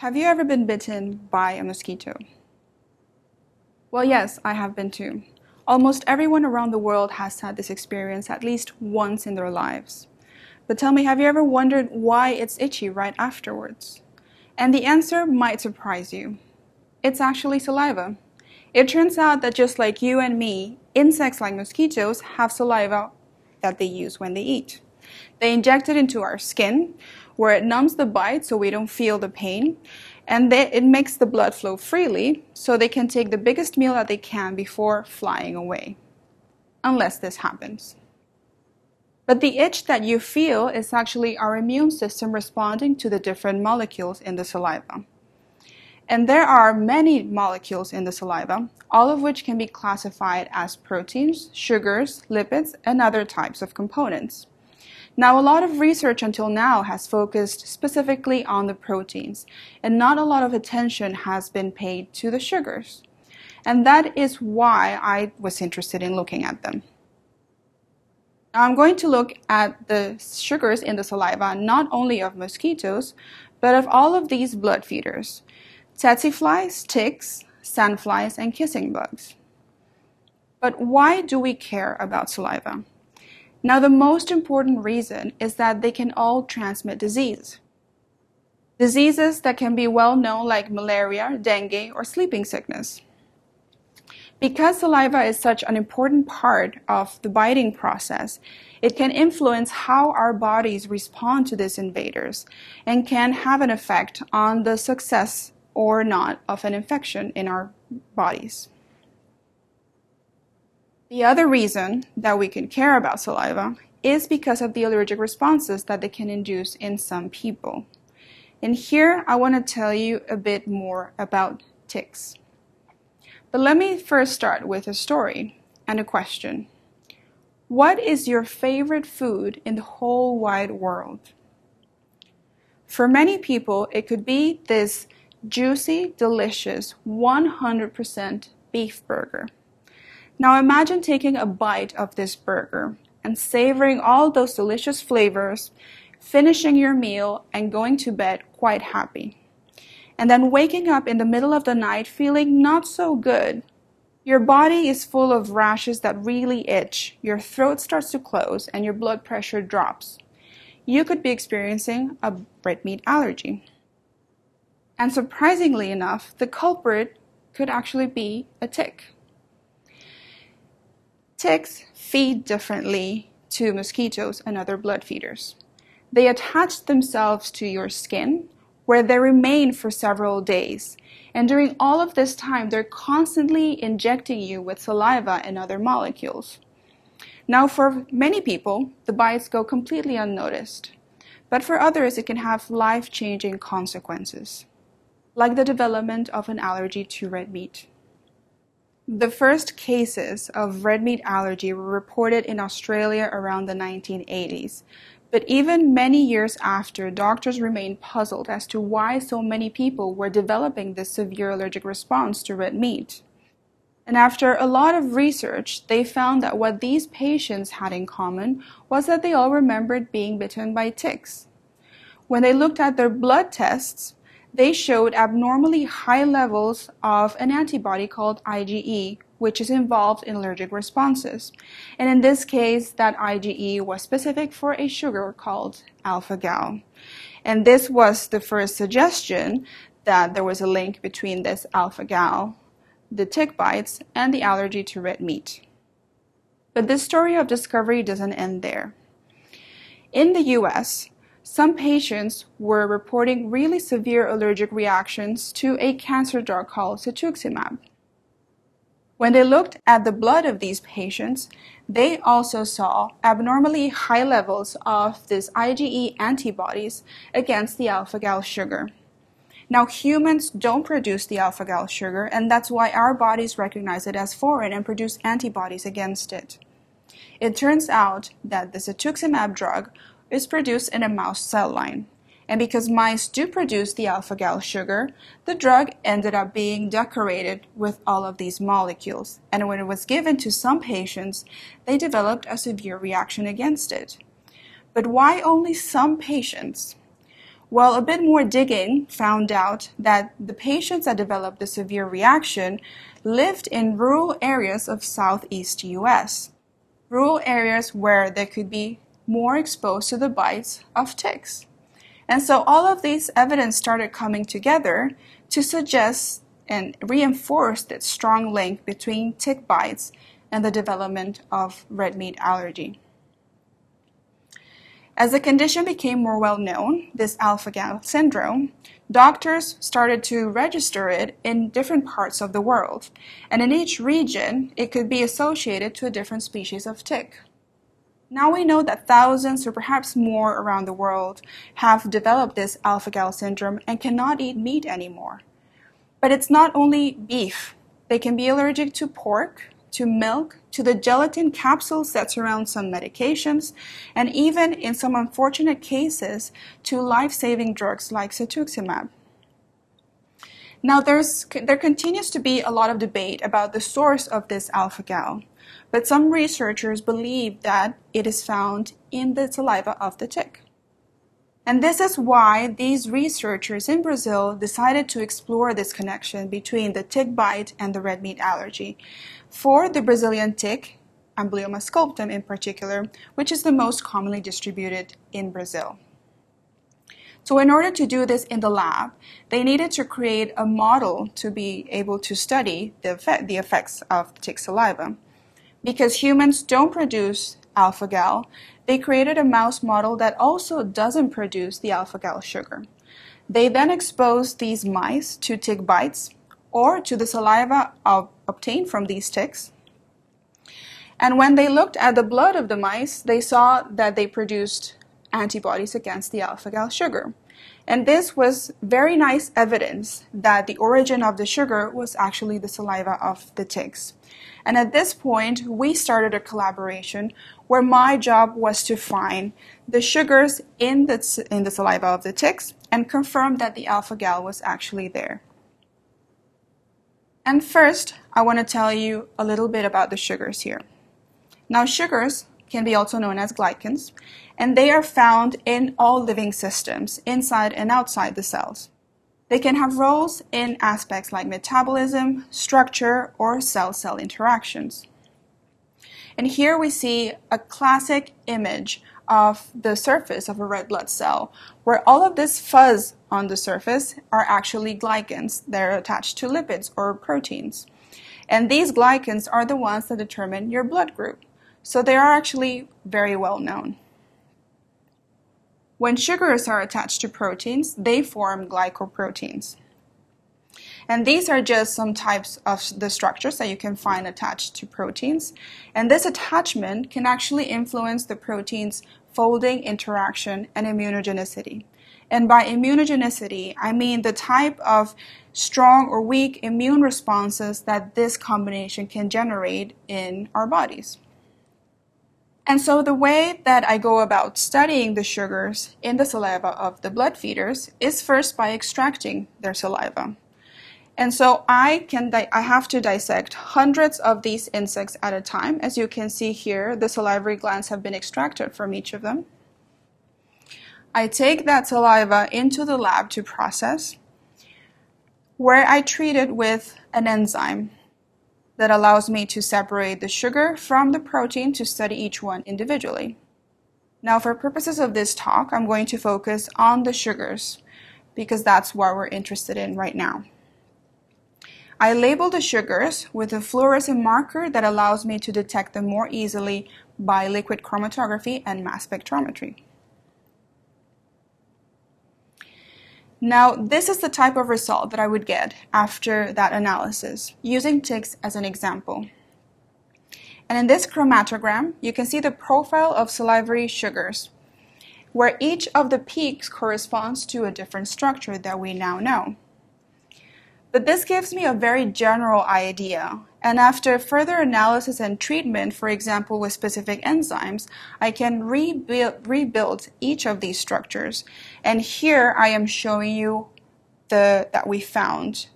Have you ever been bitten by a mosquito? Well, yes, I have been too. Almost everyone around the world has had this experience at least once in their lives. But tell me, have you ever wondered why it's itchy right afterwards? And the answer might surprise you. It's actually saliva. It turns out that just like you and me, insects like mosquitoes have saliva that they use when they eat. They inject it into our skin, where it numbs the bite so we don't feel the pain, and they, it makes the blood flow freely so they can take the biggest meal that they can before flying away. Unless this happens. But the itch that you feel is actually our immune system responding to the different molecules in the saliva. And there are many molecules in the saliva, all of which can be classified as proteins, sugars, lipids, and other types of components. Now, a lot of research until now has focused specifically on the proteins, and not a lot of attention has been paid to the sugars. And that is why I was interested in looking at them. Now, I'm going to look at the sugars in the saliva not only of mosquitoes, but of all of these blood feeders tsetse flies, ticks, sandflies, and kissing bugs. But why do we care about saliva? Now, the most important reason is that they can all transmit disease. Diseases that can be well known, like malaria, dengue, or sleeping sickness. Because saliva is such an important part of the biting process, it can influence how our bodies respond to these invaders and can have an effect on the success or not of an infection in our bodies. The other reason that we can care about saliva is because of the allergic responses that they can induce in some people. And here I want to tell you a bit more about ticks. But let me first start with a story and a question. What is your favorite food in the whole wide world? For many people, it could be this juicy, delicious, 100% beef burger. Now imagine taking a bite of this burger and savoring all those delicious flavors, finishing your meal, and going to bed quite happy. And then waking up in the middle of the night feeling not so good. Your body is full of rashes that really itch, your throat starts to close, and your blood pressure drops. You could be experiencing a red meat allergy. And surprisingly enough, the culprit could actually be a tick. Ticks feed differently to mosquitoes and other blood feeders. They attach themselves to your skin, where they remain for several days. And during all of this time, they're constantly injecting you with saliva and other molecules. Now, for many people, the bites go completely unnoticed. But for others, it can have life changing consequences, like the development of an allergy to red meat. The first cases of red meat allergy were reported in Australia around the 1980s. But even many years after, doctors remained puzzled as to why so many people were developing this severe allergic response to red meat. And after a lot of research, they found that what these patients had in common was that they all remembered being bitten by ticks. When they looked at their blood tests, they showed abnormally high levels of an antibody called IgE, which is involved in allergic responses. And in this case, that IgE was specific for a sugar called alpha gal. And this was the first suggestion that there was a link between this alpha gal, the tick bites, and the allergy to red meat. But this story of discovery doesn't end there. In the US, some patients were reporting really severe allergic reactions to a cancer drug called cetuximab. When they looked at the blood of these patients, they also saw abnormally high levels of this IgE antibodies against the alpha gal sugar. Now, humans don't produce the alpha gal sugar, and that's why our bodies recognize it as foreign and produce antibodies against it. It turns out that the cetuximab drug is produced in a mouse cell line. And because mice do produce the alpha gal sugar, the drug ended up being decorated with all of these molecules. And when it was given to some patients, they developed a severe reaction against it. But why only some patients? Well, a bit more digging found out that the patients that developed the severe reaction lived in rural areas of southeast US, rural areas where there could be more exposed to the bites of ticks. And so all of these evidence started coming together to suggest and reinforce that strong link between tick bites and the development of red meat allergy. As the condition became more well known, this alpha gal syndrome, doctors started to register it in different parts of the world. And in each region, it could be associated to a different species of tick. Now we know that thousands or perhaps more around the world have developed this alpha gal syndrome and cannot eat meat anymore. But it's not only beef. They can be allergic to pork, to milk, to the gelatin capsules that surround some medications, and even in some unfortunate cases to life-saving drugs like cetuximab. Now, there's, there continues to be a lot of debate about the source of this alpha-gal, but some researchers believe that it is found in the saliva of the tick. And this is why these researchers in Brazil decided to explore this connection between the tick bite and the red meat allergy for the Brazilian tick, Amblyomma sculptum in particular, which is the most commonly distributed in Brazil. So in order to do this in the lab, they needed to create a model to be able to study the, effect, the effects of tick saliva. Because humans don't produce alpha-gal, they created a mouse model that also doesn't produce the alpha-gal sugar. They then exposed these mice to tick bites or to the saliva obtained from these ticks. And when they looked at the blood of the mice, they saw that they produced antibodies against the alpha-gal sugar. And this was very nice evidence that the origin of the sugar was actually the saliva of the ticks. And at this point, we started a collaboration where my job was to find the sugars in the, in the saliva of the ticks and confirm that the alpha-gal was actually there. And first, I want to tell you a little bit about the sugars here. Now, sugars can be also known as glycans, and they are found in all living systems, inside and outside the cells. They can have roles in aspects like metabolism, structure, or cell-cell interactions. And here we see a classic image of the surface of a red blood cell, where all of this fuzz on the surface are actually glycans. They're attached to lipids or proteins. And these glycans are the ones that determine your blood group. So they are actually very well known. When sugars are attached to proteins, they form glycoproteins. And these are just some types of the structures that you can find attached to proteins. And this attachment can actually influence the protein's folding, interaction, and immunogenicity. And by immunogenicity, I mean the type of strong or weak immune responses that this combination can generate in our bodies. And so the way that I go about studying the sugars in the saliva of the blood feeders is first by extracting their saliva. And so I can I have to dissect hundreds of these insects at a time. As you can see here, the salivary glands have been extracted from each of them. I take that saliva into the lab to process, where I treat it with an enzyme that allows me to separate the sugar from the protein to study each one individually. Now, for purposes of this talk, I'm going to focus on the sugars because that's what we're interested in right now. I label the sugars with a fluorescent marker that allows me to detect them more easily by liquid chromatography and mass spectrometry. Now, this is the type of result that I would get after that analysis, using ticks as an example. And in this chromatogram, you can see the profile of salivary sugars, where each of the peaks corresponds to a different structure that we now know. But this gives me a very general idea and after further analysis and treatment, for example, with specific enzymes, I can rebuild, rebuild each of these structures. And here I am showing you the, that we found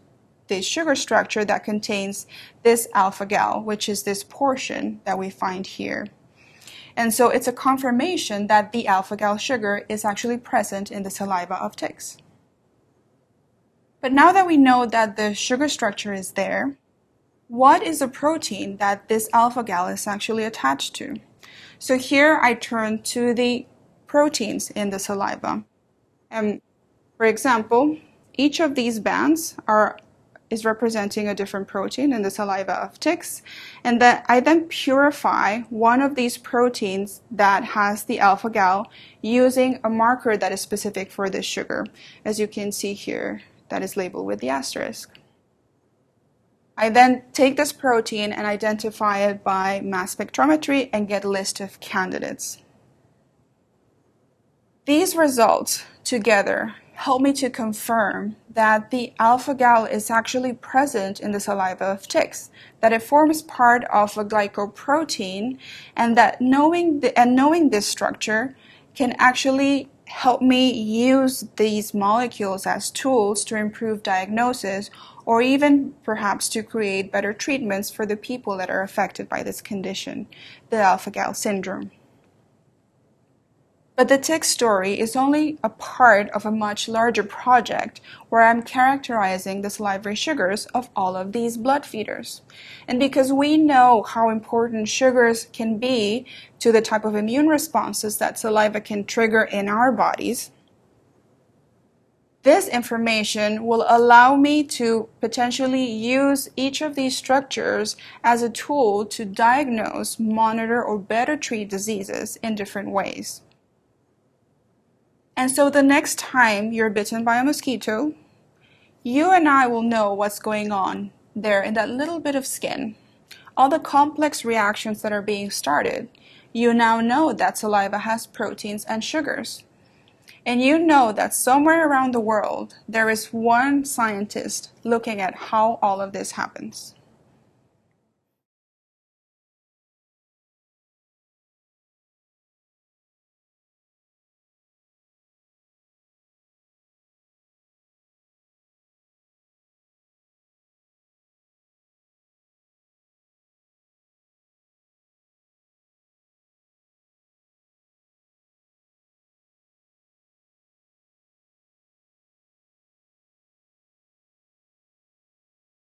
the sugar structure that contains this alpha-gal, which is this portion that we find here. And so it's a confirmation that the alpha gal sugar is actually present in the saliva of ticks. But now that we know that the sugar structure is there, what is the protein that this alpha gal is actually attached to? So here I turn to the proteins in the saliva. And for example, each of these bands are is representing a different protein in the saliva of ticks, and that I then purify one of these proteins that has the alpha gal using a marker that is specific for this sugar, as you can see here, that is labeled with the asterisk. I then take this protein and identify it by mass spectrometry and get a list of candidates. These results together help me to confirm that the alpha gal is actually present in the saliva of ticks, that it forms part of a glycoprotein, and that knowing the, and knowing this structure can actually help me use these molecules as tools to improve diagnosis or even perhaps to create better treatments for the people that are affected by this condition, the alpha gal syndrome. But the tick story is only a part of a much larger project where I'm characterizing the salivary sugars of all of these blood feeders. And because we know how important sugars can be to the type of immune responses that saliva can trigger in our bodies, this information will allow me to potentially use each of these structures as a tool to diagnose, monitor, or better treat diseases in different ways. And so the next time you're bitten by a mosquito, you and I will know what's going on there in that little bit of skin. All the complex reactions that are being started. You now know that saliva has proteins and sugars. And you know that somewhere around the world there is one scientist looking at how all of this happens.